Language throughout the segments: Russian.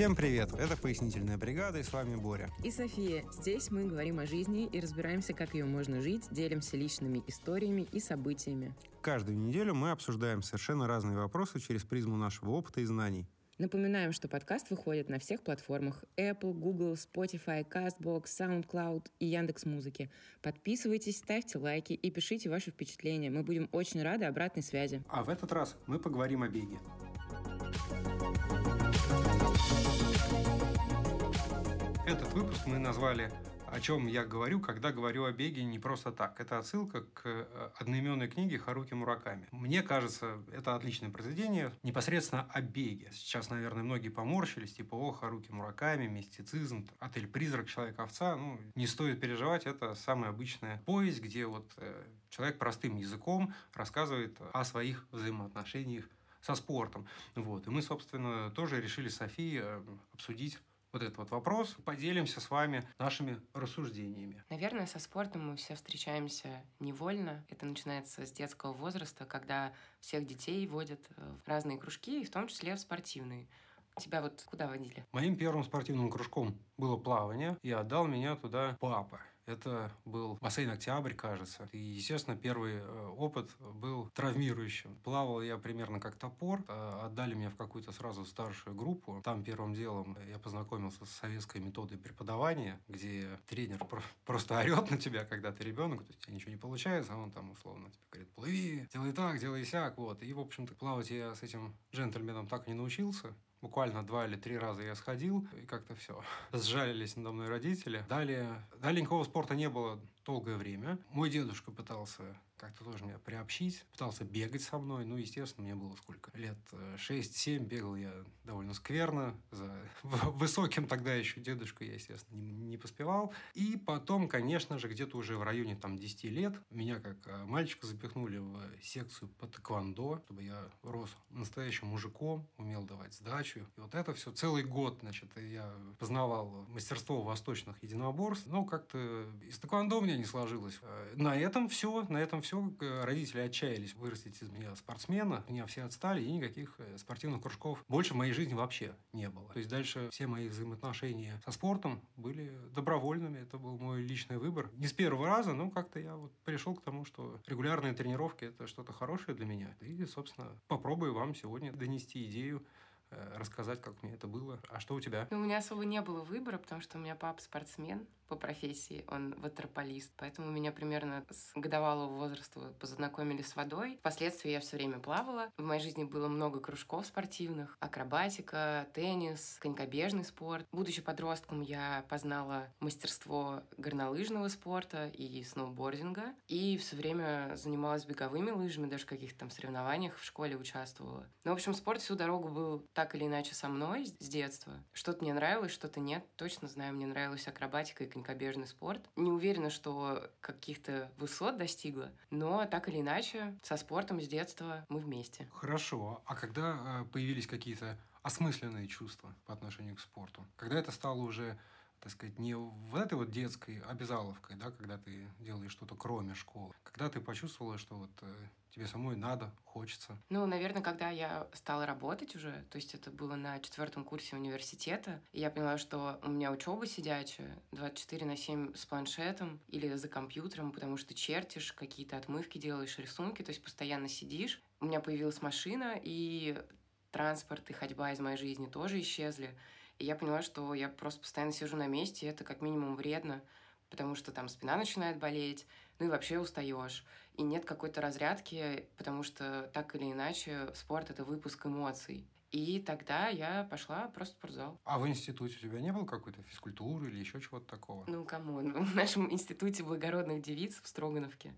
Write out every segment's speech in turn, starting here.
Всем привет! Это «Пояснительная бригада» и с вами Боря. И София. Здесь мы говорим о жизни и разбираемся, как ее можно жить, делимся личными историями и событиями. Каждую неделю мы обсуждаем совершенно разные вопросы через призму нашего опыта и знаний. Напоминаем, что подкаст выходит на всех платформах Apple, Google, Spotify, CastBox, SoundCloud и Яндекс Музыки. Подписывайтесь, ставьте лайки и пишите ваши впечатления. Мы будем очень рады обратной связи. А в этот раз мы поговорим о беге. Этот выпуск мы назвали «О чем я говорю, когда говорю о беге не просто так». Это отсылка к э, одноименной книге Харуки Мураками. Мне кажется, это отличное произведение непосредственно о беге. Сейчас, наверное, многие поморщились, типа «О, Харуки Мураками, мистицизм, отель «Призрак», «Человек-овца». Ну, не стоит переживать, это самая обычная повесть, где вот э, человек простым языком рассказывает о своих взаимоотношениях со спортом. Вот. И мы, собственно, тоже решили с Софией э, обсудить вот этот вот вопрос, поделимся с вами нашими рассуждениями. Наверное, со спортом мы все встречаемся невольно. Это начинается с детского возраста, когда всех детей водят э, в разные кружки, в том числе в спортивные. Тебя вот куда водили? Моим первым спортивным кружком было плавание, и отдал меня туда папа. Это был бассейн «Октябрь», кажется. И, естественно, первый э, опыт был травмирующим. Плавал я примерно как топор. Э, отдали меня в какую-то сразу старшую группу. Там первым делом я познакомился с советской методой преподавания, где тренер просто орет на тебя, когда ты ребенок, то есть у ничего не получается, а он там условно тебе говорит, плыви, делай так, делай сяк, вот. И, в общем-то, плавать я с этим джентльменом так и не научился. Буквально два или три раза я сходил, и как-то все. Сжалились надо мной родители. Далее, далее никакого спорта не было долгое время. Мой дедушка пытался как-то тоже меня приобщить, пытался бегать со мной. Ну, естественно, мне было сколько? Лет 6-7 э, бегал я довольно скверно. За высоким тогда еще дедушкой я, естественно, не, не поспевал. И потом, конечно же, где-то уже в районе там 10 лет меня как э, мальчика запихнули в секцию по тэквондо, чтобы я рос настоящим мужиком, умел давать сдачу. И вот это все целый год, значит, я познавал мастерство восточных единоборств. Но как-то из тэквондо у меня не сложилось. Э, на этом все, на этом все. Родители отчаялись вырастить из меня спортсмена. Меня все отстали, и никаких э, спортивных кружков больше в моей жизни вообще не было. То есть дальше все мои взаимоотношения со спортом были добровольными. Это был мой личный выбор. Не с первого раза, но как-то я вот пришел к тому, что регулярные тренировки – это что-то хорошее для меня. И, собственно, попробую вам сегодня донести идею Э, рассказать, как мне это было. А что у тебя? Ну, у меня особо не было выбора, потому что у меня папа спортсмен по профессии, он ватерполист. Поэтому меня примерно с годовалого возраста познакомили с водой. Впоследствии я все время плавала. В моей жизни было много кружков спортивных. Акробатика, теннис, конькобежный спорт. Будучи подростком, я познала мастерство горнолыжного спорта и сноубординга. И все время занималась беговыми лыжами, даже в каких-то там соревнованиях в школе участвовала. Ну, в общем, спорт всю дорогу был так или иначе со мной с детства. Что-то мне нравилось, что-то нет. Точно знаю, мне нравилась акробатика и конькобежный спорт. Не уверена, что каких-то высот достигла, но так или иначе со спортом с детства мы вместе. Хорошо. А когда э, появились какие-то осмысленные чувства по отношению к спорту? Когда это стало уже так сказать, не в этой вот детской обязаловкой, да, когда ты делаешь что-то кроме школы, когда ты почувствовала, что вот э, тебе самой надо, хочется? Ну, наверное, когда я стала работать уже, то есть это было на четвертом курсе университета, и я поняла, что у меня учеба сидячая, 24 на 7 с планшетом или за компьютером, потому что чертишь, какие-то отмывки делаешь, рисунки, то есть постоянно сидишь. У меня появилась машина, и транспорт и ходьба из моей жизни тоже исчезли. И я поняла, что я просто постоянно сижу на месте, и это как минимум вредно, потому что там спина начинает болеть, ну и вообще устаешь. И нет какой-то разрядки, потому что так или иначе спорт — это выпуск эмоций. И тогда я пошла просто в спортзал. А в институте у тебя не было какой-то физкультуры или еще чего-то такого? Ну, кому? В нашем институте благородных девиц в Строгановке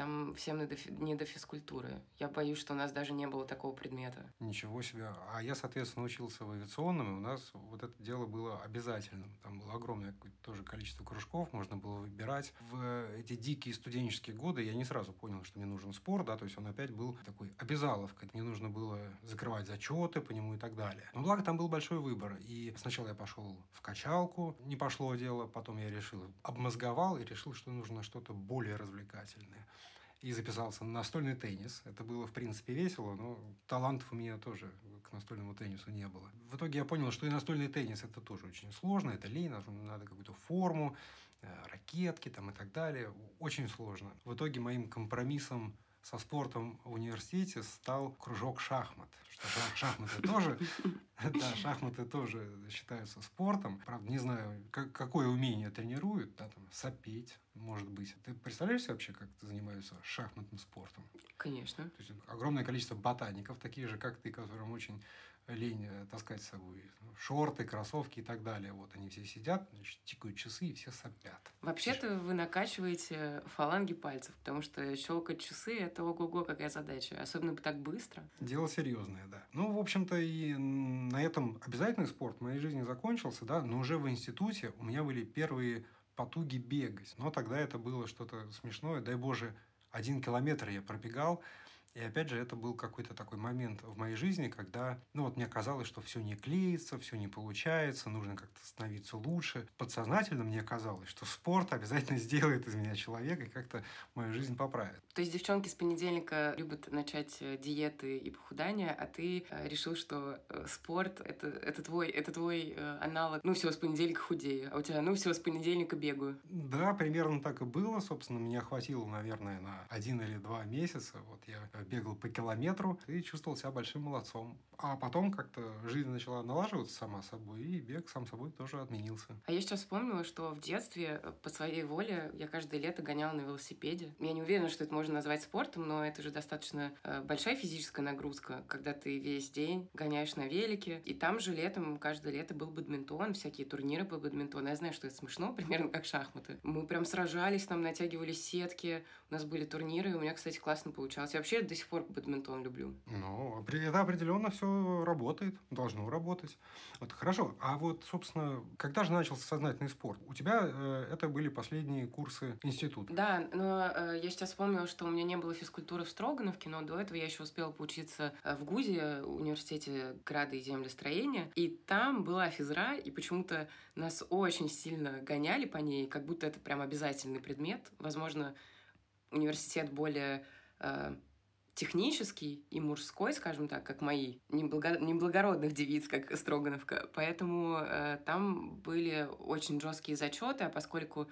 там всем не до, не до физкультуры. Я боюсь, что у нас даже не было такого предмета. Ничего себе. А я, соответственно, учился в авиационном, и у нас вот это дело было обязательным. Там было огромное тоже количество кружков, можно было выбирать. В эти дикие студенческие годы я не сразу понял, что мне нужен спорт, да, то есть он опять был такой обязаловкой. Мне нужно было закрывать зачеты по нему и так далее. Но благо там был большой выбор. И сначала я пошел в качалку, не пошло дело, потом я решил, обмозговал и решил, что нужно что-то более развлекательное. И записался на настольный теннис. Это было, в принципе, весело, но талантов у меня тоже к настольному теннису не было. В итоге я понял, что и настольный теннис это тоже очень сложно, это лень, надо какую-то форму, э, ракетки там и так далее. Очень сложно. В итоге моим компромиссом со спортом в университете стал кружок шахмат. Что шахматы тоже, да, шахматы тоже считаются спортом. Правда, не знаю, как, какое умение тренируют, да, там, сопеть, может быть. Ты представляешь себе вообще, как ты занимаешься шахматным спортом? Конечно. То есть огромное количество ботаников, такие же, как ты, которым очень лень э, таскать с собой шорты, кроссовки и так далее. Вот они все сидят, значит, тикают часы и все сопят. Вообще-то вы накачиваете фаланги пальцев, потому что щелкать часы – это ого-го какая задача, особенно так быстро. Дело серьезное, да. Ну, в общем-то, и на этом обязательный спорт в моей жизни закончился, да, но уже в институте у меня были первые потуги бегать. Но тогда это было что-то смешное. Дай Боже, один километр я пробегал. И опять же, это был какой-то такой момент в моей жизни, когда, ну вот мне казалось, что все не клеится, все не получается, нужно как-то становиться лучше. Подсознательно мне казалось, что спорт обязательно сделает из меня человека и как-то мою жизнь поправит. То есть девчонки с понедельника любят начать э, диеты и похудания, а ты э, решил, что э, спорт это, это твой, это твой аналог. Ну все, с понедельника худею, а у тебя, ну все, с понедельника бегаю. Да, примерно так и было. Собственно, меня хватило, наверное, на один или два месяца. Вот я бегал по километру и чувствовал себя большим молодцом. А потом как-то жизнь начала налаживаться сама собой, и бег сам собой тоже отменился. А я сейчас вспомнила, что в детстве э, по своей воле я каждое лето гоняла на велосипеде. Я не уверена, что это можно назвать спортом, но это же достаточно э, большая физическая нагрузка, когда ты весь день гоняешь на велике. И там же летом, каждое лето был бадминтон, всякие турниры по бадминтону. Я знаю, что это смешно, примерно как шахматы. Мы прям сражались, там натягивали сетки, у нас были турниры, и у меня, кстати, классно получалось. Я вообще до сих пор бадминтон люблю. Ну, это определенно все работает, должно работать. Вот хорошо. А вот, собственно, когда же начался сознательный спорт? У тебя э, это были последние курсы института. Да, но э, я сейчас вспомнила, что у меня не было физкультуры в Строгановке, но до этого я еще успела поучиться э, в ГУЗе, университете града и землестроения. И там была физра, и почему-то нас очень сильно гоняли по ней, как будто это прям обязательный предмет. Возможно, университет более э, технический и мужской, скажем так, как мои, неблагородных девиц, как Строгановка. Поэтому э, там были очень жесткие зачеты, а поскольку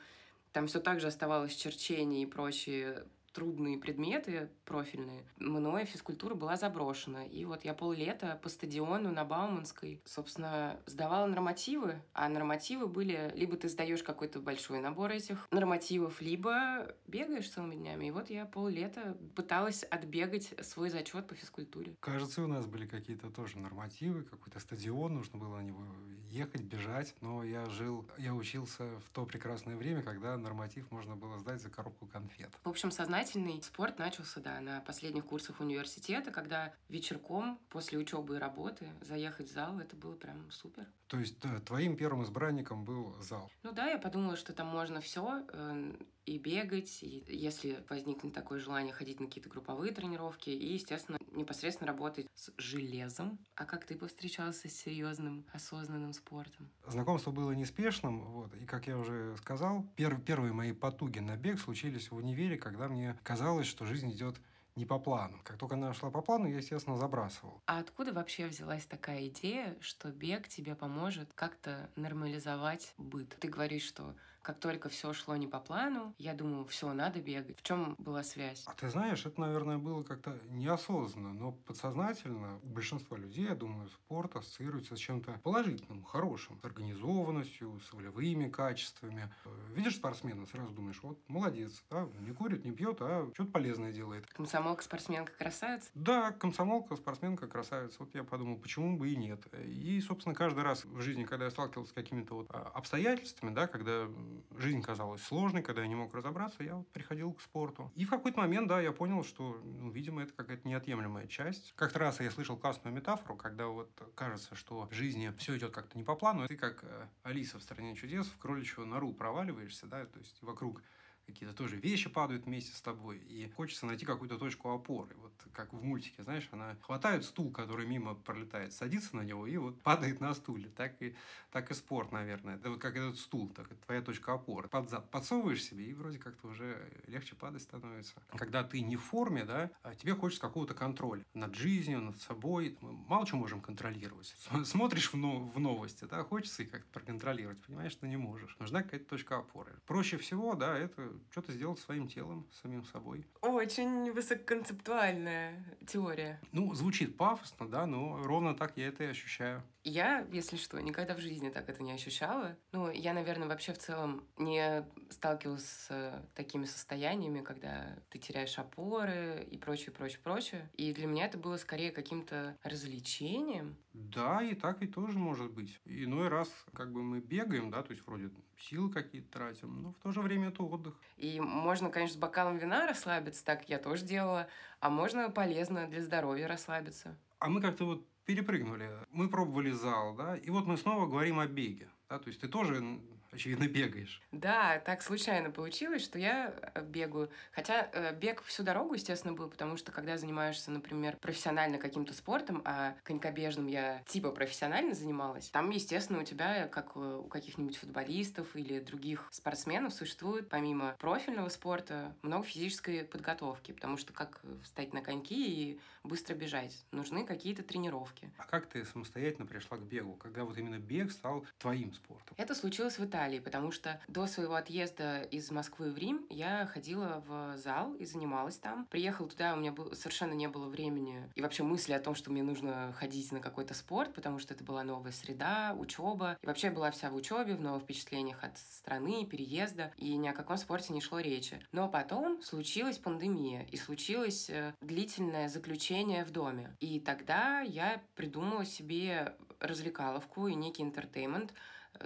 там все так же оставалось черчение и прочие трудные предметы профильные, мною физкультура была заброшена. И вот я поллета по стадиону на Бауманской, собственно, сдавала нормативы, а нормативы были либо ты сдаешь какой-то большой набор этих нормативов, либо бегаешь целыми днями. И вот я поллета пыталась отбегать свой зачет по физкультуре. Кажется, у нас были какие-то тоже нормативы, какой-то стадион, нужно было на него ехать, бежать. Но я жил, я учился в то прекрасное время, когда норматив можно было сдать за коробку конфет. В общем, сознательный спорт начался, да, на последних курсах университета, когда вечерком после учебы и работы заехать в зал, это было прям супер. То есть да, твоим первым избранником был зал? Ну да, я подумала, что там можно все э, и бегать, и если возникнет такое желание ходить на какие-то групповые тренировки, и, естественно, непосредственно работать с железом. А как ты повстречался с серьезным, осознанным спортом? Знакомство было неспешным, вот, и, как я уже сказал, пер первые мои потуги на бег случились в универе, когда мне казалось, что жизнь идет не по плану. Как только она шла по плану, я, естественно, забрасывал. А откуда вообще взялась такая идея, что бег тебе поможет как-то нормализовать быт? Ты говоришь, что как только все шло не по плану, я думаю, все, надо бегать. В чем была связь? А ты знаешь, это, наверное, было как-то неосознанно, но подсознательно у большинства людей, я думаю, спорт ассоциируется с чем-то положительным, хорошим, с организованностью, с волевыми качествами. Видишь спортсмена, сразу думаешь, вот, молодец, да, не курит, не пьет, а что-то полезное делает. Комсомолка, спортсменка, красавица? Да, комсомолка, спортсменка, красавица. Вот я подумал, почему бы и нет. И, собственно, каждый раз в жизни, когда я сталкивался с какими-то вот а, обстоятельствами, да, когда жизнь казалась сложной, когда я не мог разобраться, я вот приходил к спорту. И в какой-то момент, да, я понял, что, ну, видимо, это какая-то неотъемлемая часть. Как-то раз я слышал классную метафору, когда вот кажется, что в жизни все идет как-то не по плану, ты как э, Алиса в «Стране чудес» в кроличью нору проваливаешься, да, то есть вокруг какие-то тоже вещи падают вместе с тобой, и хочется найти какую-то точку опоры. Вот как в мультике, знаешь, она хватает стул, который мимо пролетает, садится на него и вот падает на стуле. Так и, так и спорт, наверное. Это вот как этот стул, так это твоя точка опоры. Под зад подсовываешь себе, и вроде как-то уже легче падать становится. Когда ты не в форме, да, а тебе хочется какого-то контроля над жизнью, над собой. Мы мало чего можем контролировать. Смотришь в, но в новости, да, хочется их как-то проконтролировать, понимаешь, что не можешь. Нужна какая-то точка опоры. Проще всего, да, это что-то сделать своим телом, самим собой. Очень высококонцептуальная теория. Ну, звучит пафосно, да, но ровно так я это и ощущаю. Я, если что, никогда в жизни так это не ощущала. Ну, я, наверное, вообще в целом не сталкивалась с такими состояниями, когда ты теряешь опоры и прочее, прочее, прочее. И для меня это было скорее каким-то развлечением. Да, и так и тоже может быть. Иной раз как бы мы бегаем, да, то есть вроде силы какие-то тратим, но в то же время это отдых. И можно, конечно, с бокалом вина расслабиться, так я тоже делала, а можно полезно для здоровья расслабиться. А мы как-то вот перепрыгнули. Мы пробовали зал, да, и вот мы снова говорим о беге. Да, то есть ты тоже очевидно, бегаешь. Да, так случайно получилось, что я э, бегаю. Хотя э, бег всю дорогу, естественно, был, потому что когда занимаешься, например, профессионально каким-то спортом, а конькобежным я типа профессионально занималась, там, естественно, у тебя, как у каких-нибудь футболистов или других спортсменов, существует помимо профильного спорта много физической подготовки, потому что как встать на коньки и быстро бежать, нужны какие-то тренировки. А как ты самостоятельно пришла к бегу, когда вот именно бег стал твоим спортом? Это случилось в Италии Италии, потому что до своего отъезда из Москвы в Рим я ходила в зал и занималась там. Приехала туда, у меня совершенно не было времени и вообще мысли о том, что мне нужно ходить на какой-то спорт, потому что это была новая среда, учеба. И вообще была вся в учебе, в новых впечатлениях от страны, переезда, и ни о каком спорте не шло речи. Но потом случилась пандемия, и случилось э, длительное заключение в доме. И тогда я придумала себе развлекаловку и некий интертеймент,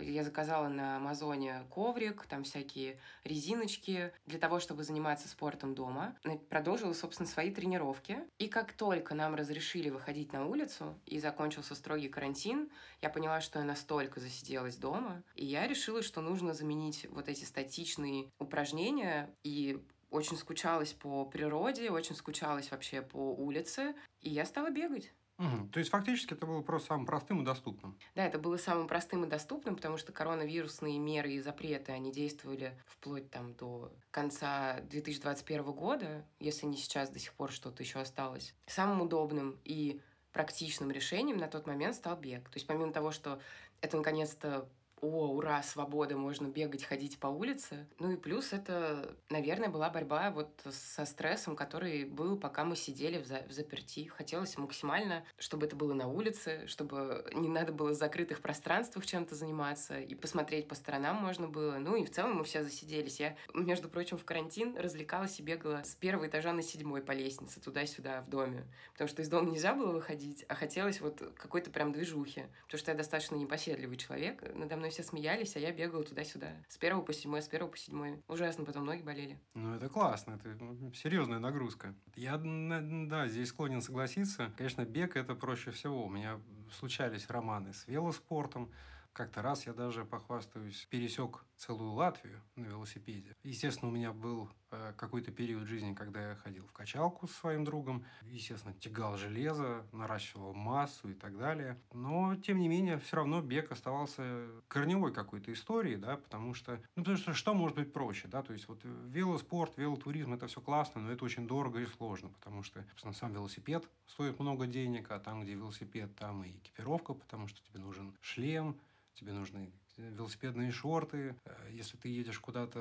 я заказала на Амазоне коврик, там всякие резиночки для того, чтобы заниматься спортом дома. Продолжила, собственно, свои тренировки. И как только нам разрешили выходить на улицу и закончился строгий карантин, я поняла, что я настолько засиделась дома, и я решила, что нужно заменить вот эти статичные упражнения и очень скучалась по природе, очень скучалась вообще по улице, и я стала бегать. Угу. То есть фактически это было просто самым простым и доступным. Да, это было самым простым и доступным, потому что коронавирусные меры и запреты, они действовали вплоть там до конца 2021 года, если не сейчас до сих пор что-то еще осталось. Самым удобным и практичным решением на тот момент стал бег. То есть помимо того, что это наконец-то о, ура, свобода, можно бегать, ходить по улице. Ну и плюс это, наверное, была борьба вот со стрессом, который был, пока мы сидели в, за в заперти. Хотелось максимально, чтобы это было на улице, чтобы не надо было в закрытых пространствах чем-то заниматься, и посмотреть по сторонам можно было. Ну и в целом мы все засиделись. Я, между прочим, в карантин развлекалась и бегала с первого этажа на седьмой по лестнице, туда-сюда в доме. Потому что из дома нельзя было выходить, а хотелось вот какой-то прям движухи. Потому что я достаточно непоседливый человек. Надо мной все смеялись, а я бегала туда-сюда. С первого по седьмой, с первого по седьмой. Ужасно, потом ноги болели. Ну, это классно, это серьезная нагрузка. Я, да, здесь склонен согласиться. Конечно, бег это проще всего. У меня случались романы с велоспортом, как-то раз я даже, похвастаюсь, пересек целую Латвию на велосипеде. Естественно, у меня был э, какой-то период жизни, когда я ходил в качалку с своим другом. Естественно, тягал железо, наращивал массу и так далее. Но, тем не менее, все равно бег оставался корневой какой-то историей, да, потому что, ну, потому что что может быть проще, да, то есть вот велоспорт, велотуризм, это все классно, но это очень дорого и сложно, потому что, собственно, сам велосипед стоит много денег, а там, где велосипед, там и экипировка, потому что тебе нужен шлем, тебе нужны велосипедные шорты. Э, если ты едешь куда-то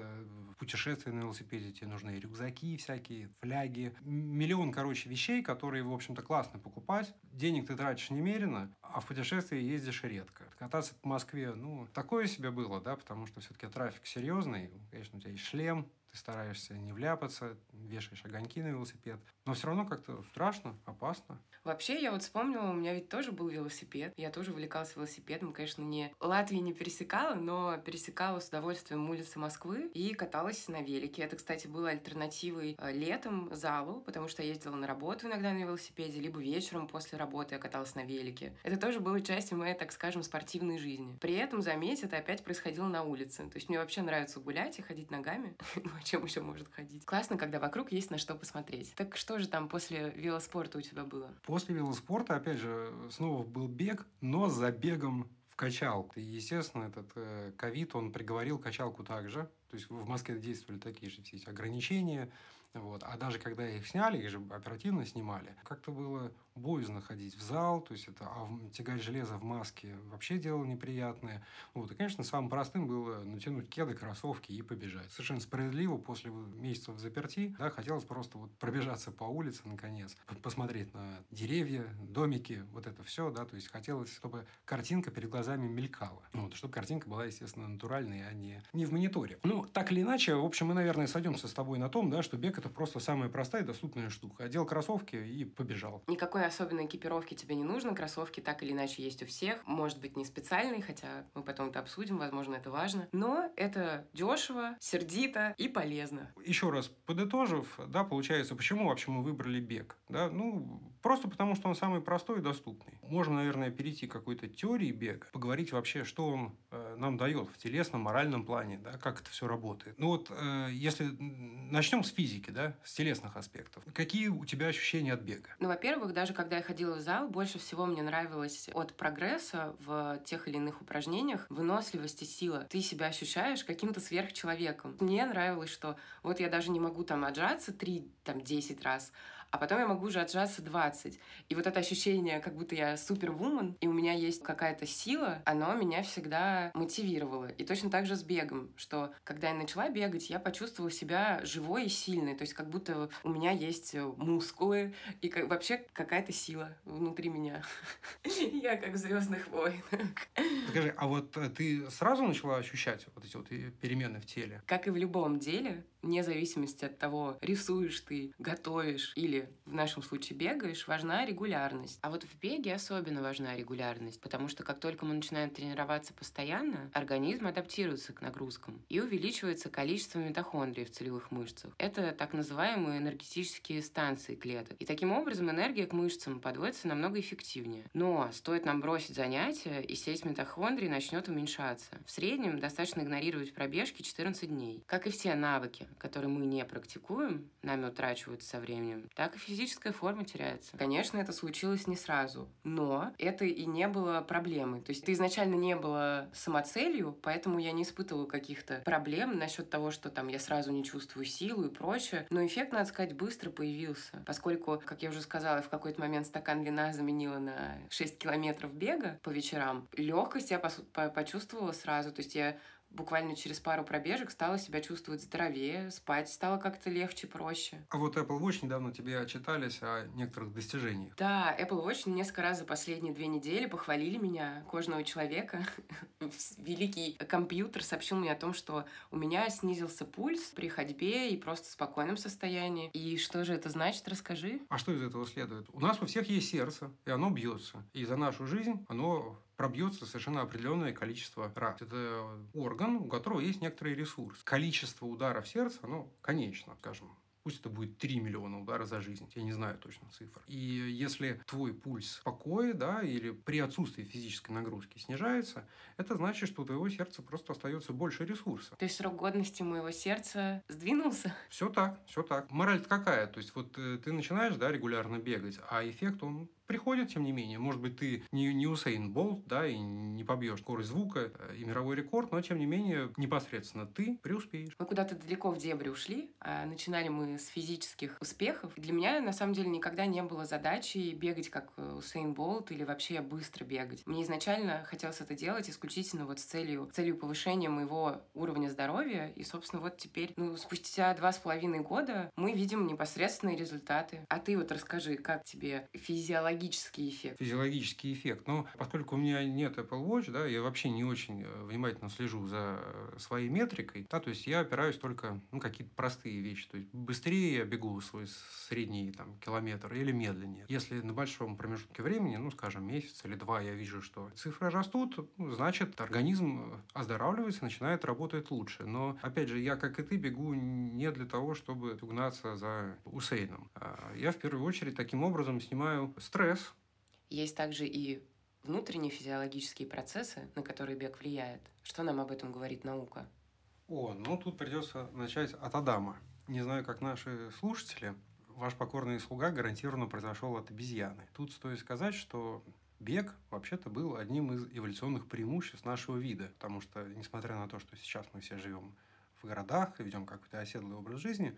в путешествие на велосипеде, тебе нужны рюкзаки всякие, фляги. Миллион, короче, вещей, которые, в общем-то, классно покупать. Денег ты тратишь немерено, а в путешествие ездишь редко. Кататься по Москве, ну, такое себе было, да, потому что все-таки трафик серьезный. Конечно, у тебя есть шлем, ты стараешься не вляпаться, вешаешь огоньки на велосипед. Но все равно как-то страшно, опасно. Вообще, я вот вспомнила, у меня ведь тоже был велосипед. Я тоже увлекалась велосипедом. Конечно, не Латвии не пересекала, но пересекала с удовольствием улицы Москвы и каталась на велике. Это, кстати, было альтернативой э, летом залу, потому что я ездила на работу иногда на велосипеде, либо вечером после работы я каталась на велике. Это тоже было частью моей, так скажем, спортивной жизни. При этом, заметь, это опять происходило на улице. То есть мне вообще нравится гулять и ходить ногами. чем еще может ходить. Классно, когда вокруг есть на что посмотреть. Так что же там после велоспорта у тебя было? После велоспорта, опять же, снова был бег, но за бегом в качалку. И, естественно, этот э, ковид, он приговорил качалку также. То есть в Москве действовали такие же все эти ограничения. Вот. А даже когда их сняли, их же оперативно снимали, как-то было боязно ходить в зал, то есть это а тягать железо в маске вообще дело неприятное. Вот. И, конечно, самым простым было натянуть кеды, кроссовки и побежать. Совершенно справедливо после месяцев заперти, да, хотелось просто вот пробежаться по улице наконец, посмотреть на деревья, домики, вот это все, да, то есть хотелось, чтобы картинка перед глазами мелькала. Вот, чтобы картинка была, естественно, натуральной, а не, не в мониторе. Ну, так или иначе, в общем, мы, наверное, сойдемся с тобой на том, да, что бег это просто самая простая и доступная штука. Одел кроссовки и побежал. Никакой никакой особенной экипировки тебе не нужно. Кроссовки так или иначе есть у всех. Может быть, не специальные, хотя мы потом это обсудим, возможно, это важно. Но это дешево, сердито и полезно. Еще раз подытожив, да, получается, почему вообще мы выбрали бег? Да, ну, просто потому, что он самый простой и доступный. Можем, наверное, перейти к какой-то теории бега, поговорить вообще, что он э, нам дает в телесном, моральном плане, да, как это все работает. Ну вот, э, если начнем с физики, да, с телесных аспектов. Какие у тебя ощущения от бега? Ну, во-первых, даже когда я ходила в зал, больше всего мне нравилось от прогресса в тех или иных упражнениях выносливость и сила. Ты себя ощущаешь каким-то сверхчеловеком. Мне нравилось, что вот я даже не могу там отжаться 3-10 раз, а потом я могу уже отжаться 20. И вот это ощущение, как будто я супервумен, и у меня есть какая-то сила, оно меня всегда мотивировало. И точно так же с бегом, что когда я начала бегать, я почувствовала себя живой и сильной, то есть как будто у меня есть мускулы и как, вообще какая-то сила внутри меня. Я как в Звездных войнах. Скажи, а вот э, ты сразу начала ощущать вот эти вот перемены в теле? Как и в любом деле, вне зависимости от того, рисуешь ты, готовишь или в нашем случае бегаешь, важна регулярность. А вот в беге особенно важна регулярность, потому что как только мы начинаем тренироваться постоянно, организм адаптируется к нагрузкам и увеличивается количество митохондрий в целевых мышцах. Это так называемые энергетические станции клеток. И таким образом энергия к мышцам подводится намного эффективнее. Но стоит нам бросить занятия, и сеть митохондрий начнет уменьшаться. В среднем достаточно игнорировать пробежки 14 дней. Как и все навыки, которые мы не практикуем, нами утрачиваются со временем, так и физическая форма теряется. Конечно, это случилось не сразу, но это и не было проблемой. То есть это изначально не было самоцелью, поэтому я не испытывала каких-то проблем насчет того, что там я сразу не чувствую силу и прочее. Но эффект, надо сказать, быстро появился, поскольку, как я уже сказала, в какой-то момент стакан вина заменила на 6 километров бега по вечерам. Легкость я почувствовала сразу. То есть я буквально через пару пробежек стала себя чувствовать здоровее, спать стало как-то легче, проще. А вот Apple Watch недавно тебе отчитались о некоторых достижениях. Да, Apple Watch несколько раз за последние две недели похвалили меня, кожного человека. Великий компьютер сообщил мне о том, что у меня снизился пульс при ходьбе и просто в спокойном состоянии. И что же это значит, расскажи. А что из этого следует? У нас у всех есть сердце, и оно бьется. И за нашу жизнь оно пробьется совершенно определенное количество раз. Это орган, у которого есть некоторый ресурс. Количество ударов сердца, оно конечно, скажем, Пусть это будет 3 миллиона ударов за жизнь, я не знаю точно цифр. И если твой пульс в покое, да, или при отсутствии физической нагрузки снижается, это значит, что у твоего сердца просто остается больше ресурса. То есть срок годности моего сердца сдвинулся? Все так, все так. Мораль какая? То есть вот э, ты начинаешь, да, регулярно бегать, а эффект, он приходит, тем не менее. Может быть, ты не, не Усейн Болт, да, и не побьешь скорость звука э, и мировой рекорд, но, тем не менее, непосредственно ты преуспеешь. Мы куда-то далеко в дебри ушли, а начинали мы с физических успехов. Для меня, на самом деле, никогда не было задачи бегать как э, Усейн Болт или вообще быстро бегать. Мне изначально хотелось это делать исключительно вот с целью, целью повышения моего уровня здоровья. И, собственно, вот теперь, ну, спустя два с половиной года мы видим непосредственные результаты. А ты вот расскажи, как тебе физиологически физиологический эффект. Физиологический эффект. Но поскольку у меня нет Apple Watch, да, я вообще не очень э, внимательно слежу за э, своей метрикой, да, то есть я опираюсь только ну, какие-то простые вещи. То есть быстрее я бегу свой средний там, километр или медленнее. Если на большом промежутке времени, ну, скажем, месяц или два, я вижу, что цифры растут, ну, значит, организм оздоравливается, начинает работать лучше. Но, опять же, я, как и ты, бегу не для того, чтобы угнаться за Усейном. А я, в первую очередь, таким образом снимаю стресс стресс. Есть также и внутренние физиологические процессы, на которые бег влияет. Что нам об этом говорит наука? О, ну тут придется начать от Адама. Не знаю, как наши слушатели, ваш покорный слуга гарантированно произошел от обезьяны. Тут стоит сказать, что бег вообще-то был одним из эволюционных преимуществ нашего вида, потому что, несмотря на то, что сейчас мы все живем в городах и ведем какой-то оседлый образ жизни,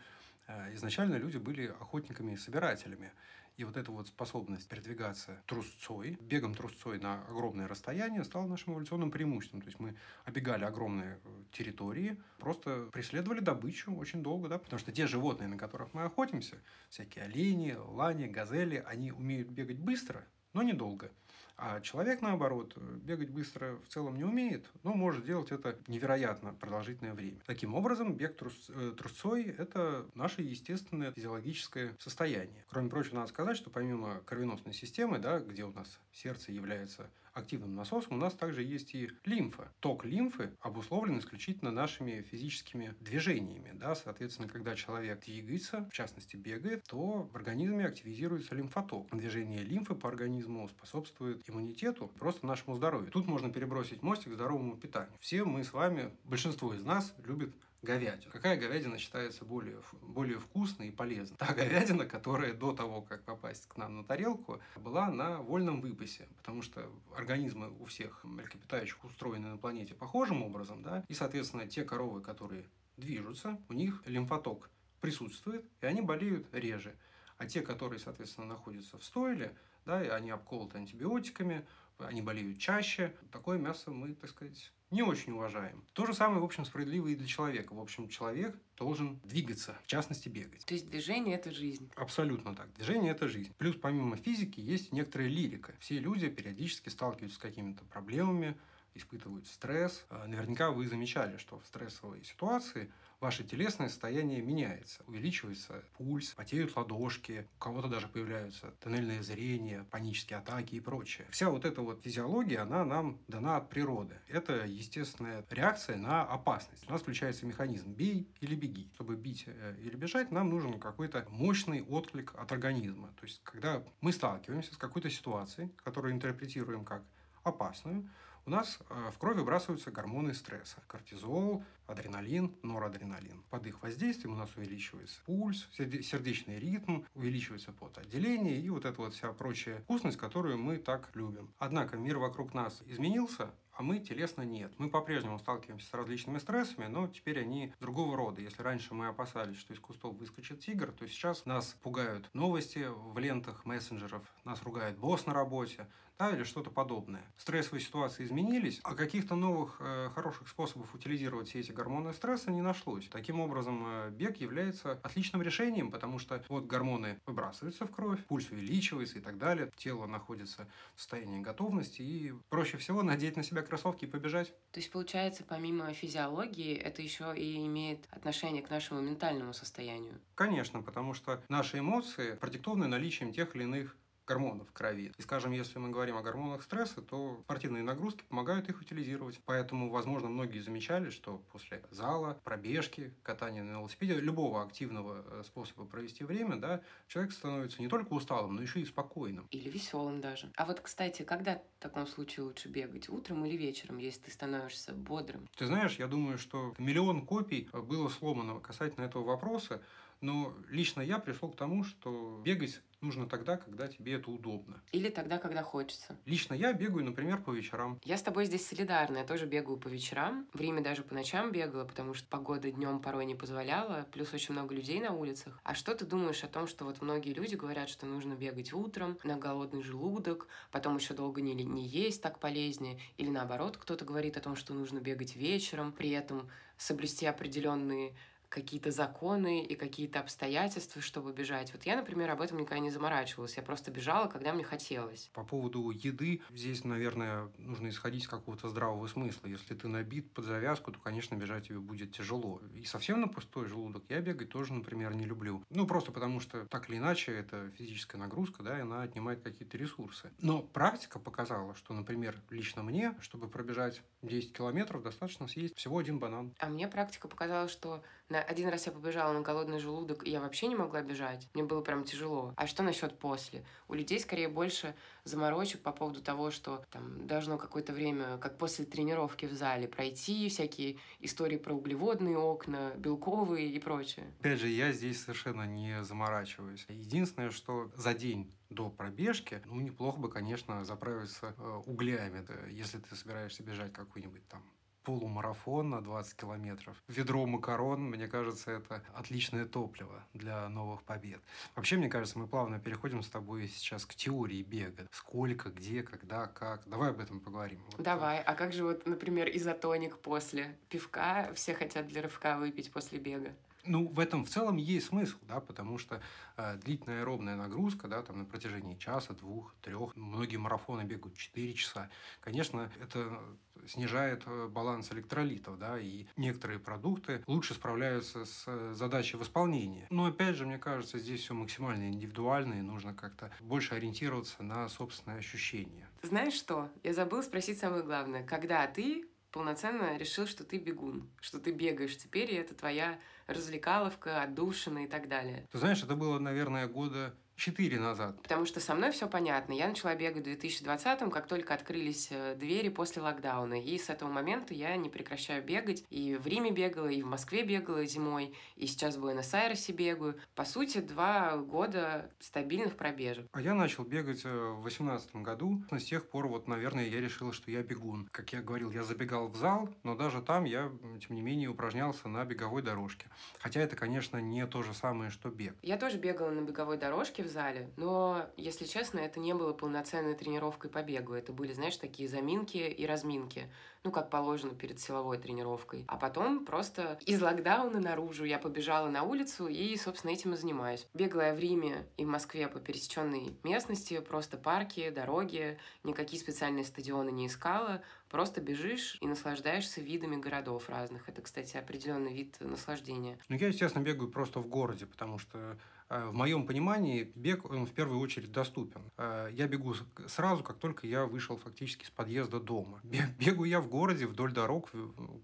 изначально люди были охотниками и собирателями. И вот эта вот способность передвигаться трусцой, бегом трусцой на огромное расстояние стала нашим эволюционным преимуществом. То есть мы обегали огромные э, территории, просто преследовали добычу очень долго, да, потому что те животные, на которых мы охотимся, всякие олени, лани, газели, они умеют бегать быстро, но недолго. А человек, наоборот, бегать быстро в целом не умеет, но может делать это невероятно продолжительное время. Таким образом, бег трус, э, трусцой – это наше естественное физиологическое состояние. Кроме прочего, надо сказать, что помимо кровеносной системы, да, где у нас сердце является активным насосом, у нас также есть и лимфа. Ток лимфы обусловлен исключительно нашими физическими движениями. Да? Соответственно, когда человек двигается, в частности бегает, то в организме активизируется лимфоток. Движение лимфы по организму способствует иммунитету, просто нашему здоровью. Тут можно перебросить мостик к здоровому питанию. Все мы с вами, большинство из нас любит говядину. Какая говядина считается более, более вкусной и полезной? Та говядина, которая до того, как попасть к нам на тарелку, была на вольном выпасе, потому что организмы у всех млекопитающих устроены на планете похожим образом, да, и, соответственно, те коровы, которые движутся, у них лимфоток присутствует, и они болеют реже. А те, которые, соответственно, находятся в стойле, да, и они обколоты антибиотиками, они болеют чаще. Такое мясо мы, так сказать, не очень уважаем. То же самое, в общем, справедливо и для человека. В общем, человек должен двигаться, в частности, бегать. То есть движение – это жизнь. Абсолютно так. Движение – это жизнь. Плюс, помимо физики, есть некоторая лирика. Все люди периодически сталкиваются с какими-то проблемами, испытывают стресс. А, наверняка вы замечали, что в стрессовой ситуации ваше телесное состояние меняется. Увеличивается пульс, потеют ладошки, у кого-то даже появляются тоннельное зрение, панические атаки и прочее. Вся вот эта вот физиология, она нам дана от природы. Это естественная реакция на опасность. У нас включается механизм «бей или беги». Чтобы бить э, или бежать, нам нужен какой-то мощный отклик от организма. То есть, когда мы сталкиваемся с какой-то ситуацией, которую интерпретируем как опасную, у нас э, в крови выбрасываются гормоны стресса. Кортизол, адреналин, норадреналин. Под их воздействием у нас увеличивается пульс, сердечный ритм, увеличивается потоотделение и вот эта вот вся прочая вкусность, которую мы так любим. Однако мир вокруг нас изменился, а мы телесно нет. Мы по-прежнему сталкиваемся с различными стрессами, но теперь они другого рода. Если раньше мы опасались, что из кустов выскочит тигр, то сейчас нас пугают новости в лентах мессенджеров, нас ругает босс на работе, да, или что-то подобное. Стрессовые ситуации изменились, а каких-то новых э, хороших способов утилизировать все эти гормоны стресса не нашлось. Таким образом, э, бег является отличным решением, потому что вот гормоны выбрасываются в кровь, пульс увеличивается и так далее, тело находится в состоянии готовности, и проще всего надеть на себя кроссовки и побежать. То есть, получается, помимо физиологии, это еще и имеет отношение к нашему ментальному состоянию? Конечно, потому что наши эмоции продиктованы наличием тех или иных гормонов в крови. И, скажем, если мы говорим о гормонах стресса, то спортивные нагрузки помогают их утилизировать. Поэтому, возможно, многие замечали, что после зала, пробежки, катания на велосипеде, любого активного э, способа провести время, да, человек становится не только усталым, но еще и спокойным. Или веселым даже. А вот, кстати, когда в таком случае лучше бегать? Утром или вечером, если ты становишься бодрым? Ты знаешь, я думаю, что миллион копий было сломано касательно этого вопроса. Но лично я пришел к тому, что бегать нужно тогда, когда тебе это удобно. Или тогда, когда хочется. Лично я бегаю, например, по вечерам. Я с тобой здесь солидарна. Я тоже бегаю по вечерам. Время даже по ночам бегала, потому что погода днем порой не позволяла. Плюс очень много людей на улицах. А что ты думаешь о том, что вот многие люди говорят, что нужно бегать утром на голодный желудок, потом еще долго не, не есть, так полезнее. Или наоборот, кто-то говорит о том, что нужно бегать вечером, при этом соблюсти определенные какие-то законы и какие-то обстоятельства, чтобы бежать. Вот я, например, об этом никогда не заморачивалась. Я просто бежала, когда мне хотелось. По поводу еды, здесь, наверное, нужно исходить с какого-то здравого смысла. Если ты набит под завязку, то, конечно, бежать тебе будет тяжело. И совсем на пустой желудок я бегать тоже, например, не люблю. Ну, просто потому что, так или иначе, это физическая нагрузка, да, и она отнимает какие-то ресурсы. Но практика показала, что, например, лично мне, чтобы пробежать 10 километров, достаточно съесть всего один банан. А мне практика показала, что на один раз я побежала на голодный желудок, и я вообще не могла бежать. Мне было прям тяжело. А что насчет после? У людей скорее больше заморочек по поводу того, что там должно какое-то время, как после тренировки в зале, пройти, всякие истории про углеводные окна, белковые и прочее. Опять же, я здесь совершенно не заморачиваюсь. Единственное, что за день до пробежки, ну, неплохо бы, конечно, заправиться э, углями, да, если ты собираешься бежать какой-нибудь там полумарафон на 20 километров. Ведро макарон, мне кажется, это отличное топливо для новых побед. Вообще, мне кажется, мы плавно переходим с тобой сейчас к теории бега. Сколько, где, когда, как. Давай об этом поговорим. Вот. Давай. А как же вот, например, изотоник после пивка? Все хотят для рывка выпить после бега. Ну, в этом в целом есть смысл, да, потому что э, длительная аэробная нагрузка, да, там на протяжении часа, двух, трех, многие марафоны бегают 4 часа. Конечно, это снижает э, баланс электролитов, да, и некоторые продукты лучше справляются с э, задачей восполнения. Но опять же, мне кажется, здесь все максимально индивидуально, и нужно как-то больше ориентироваться на собственные ощущения. Знаешь что? Я забыл спросить самое главное. Когда ты полноценно решил, что ты бегун, что ты бегаешь теперь, и это твоя развлекаловка, отдушина и так далее. Ты знаешь, это было, наверное, года Четыре назад. Потому что со мной все понятно. Я начала бегать в 2020-м, как только открылись э, двери после локдауна. И с этого момента я не прекращаю бегать. И в Риме бегала, и в Москве бегала зимой, и сейчас в Буэнос-Айресе бегаю. По сути, два года стабильных пробежек. А я начал бегать э, в 2018 году. С тех пор, вот, наверное, я решил, что я бегун. Как я говорил, я забегал в зал, но даже там я, тем не менее, упражнялся на беговой дорожке. Хотя это, конечно, не то же самое, что бег. Я тоже бегала на беговой дорожке в зале, но, если честно, это не было полноценной тренировкой по бегу. Это были, знаешь, такие заминки и разминки ну, как положено перед силовой тренировкой. А потом просто из локдауна наружу я побежала на улицу и, собственно, этим и занимаюсь. Бегала я в Риме и в Москве по пересеченной местности, просто парки, дороги, никакие специальные стадионы не искала, просто бежишь и наслаждаешься видами городов разных. Это, кстати, определенный вид наслаждения. Ну, я, естественно, бегаю просто в городе, потому что в моем понимании бег, он в первую очередь доступен. Э, я бегу сразу, как только я вышел фактически с подъезда дома. Бегу я в городе, вдоль дорог,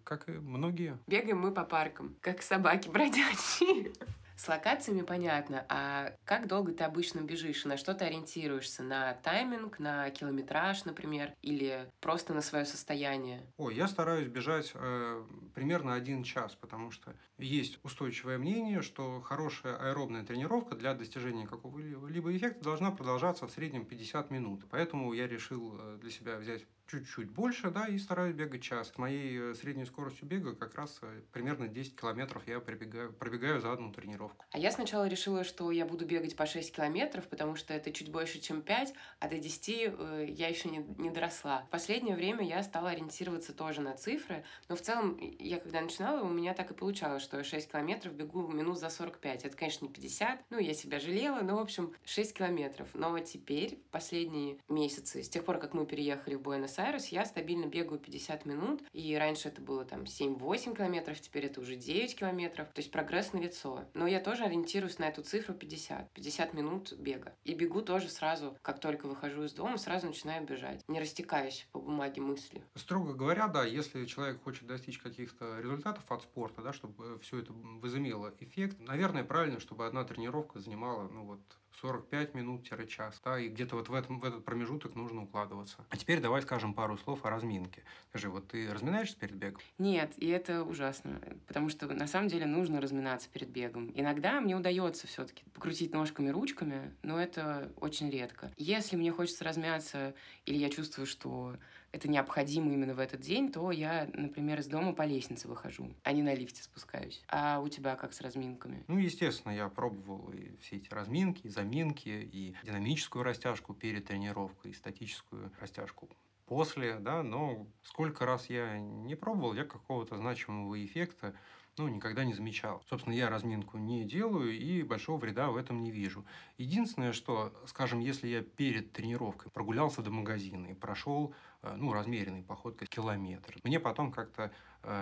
как и многие. Бегаем мы по паркам, как собаки бродячие. С локациями понятно, а как долго ты обычно бежишь? На что ты ориентируешься? На тайминг, на километраж, например, или просто на свое состояние? Ой, я стараюсь бежать э, примерно один час, потому что есть устойчивое мнение, что хорошая аэробная тренировка для достижения какого-либо эффекта должна продолжаться в среднем 50 минут. Поэтому я решил э, для себя взять чуть-чуть больше, да, и стараюсь бегать час. С моей э, средней скоростью бега как раз э, примерно 10 километров я пробегаю, пробегаю за одну тренировку. А я сначала решила, что я буду бегать по 6 километров, потому что это чуть больше, чем 5, а до 10 э, я еще не, не доросла. В последнее время я стала ориентироваться тоже на цифры, но в целом я когда начинала, у меня так и получалось, что я 6 километров бегу минут за 45. Это, конечно, не 50, ну, я себя жалела, но, в общем, 6 километров. Но теперь, в последние месяцы, с тех пор, как мы переехали в Буэнос Буэнос-Айрес я стабильно бегаю 50 минут, и раньше это было там 7-8 километров, теперь это уже 9 километров, то есть прогресс на лицо. Но я тоже ориентируюсь на эту цифру 50, 50 минут бега. И бегу тоже сразу, как только выхожу из дома, сразу начинаю бежать. Не растекаюсь по бумаге мысли. Строго говоря, да, если человек хочет достичь каких-то результатов от спорта, да, чтобы все это возымело эффект, наверное, правильно, чтобы одна тренировка занимала, ну вот, 45 минут-час, да, и где-то вот в, этом, в этот промежуток нужно укладываться. А теперь давай скажем пару слов о разминке. Скажи, вот ты разминаешься перед бегом? Нет, и это ужасно, потому что на самом деле нужно разминаться перед бегом. Иногда мне удается все-таки покрутить ножками, ручками, но это очень редко. Если мне хочется размяться, или я чувствую, что это необходимо именно в этот день, то я, например, из дома по лестнице выхожу, а не на лифте спускаюсь. А у тебя как с разминками? Ну, естественно, я пробовал и все эти разминки, и заминки, и динамическую растяжку перед тренировкой, и статическую растяжку после, да, но сколько раз я не пробовал, я какого-то значимого эффекта ну, никогда не замечал. Собственно, я разминку не делаю и большого вреда в этом не вижу. Единственное, что, скажем, если я перед тренировкой прогулялся до магазина и прошел Э, ну, размеренной походкой километр. Мне потом как-то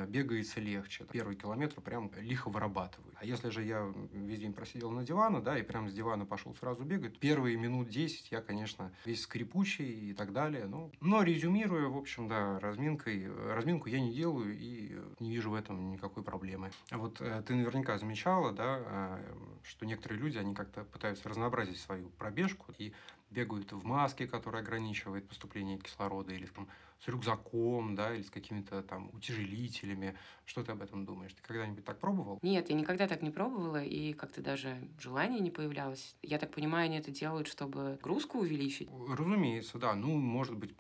бегается легче. Первый километр прям лихо вырабатываю. А если же я весь день просидел на диване, да, и прям с дивана пошел сразу бегать, первые минут 10 я, конечно, весь скрипучий и так далее. Ну, но резюмируя, в общем, да, разминкой, разминку я не делаю и не вижу в этом никакой проблемы. проблемы. А вот э, ты наверняка замечала, да, э, что некоторые люди, они как-то пытаются разнообразить свою пробежку и бегают в маске, которая ограничивает поступление кислорода, или там, с рюкзаком, да, или с какими-то там утяжелителями. Что ты об этом думаешь? Ты когда-нибудь так пробовал? Нет, я никогда так не пробовала, и как-то даже желания не появлялось. Я так понимаю, они это делают, чтобы грузку увеличить? Разумеется, да. Ну, может быть,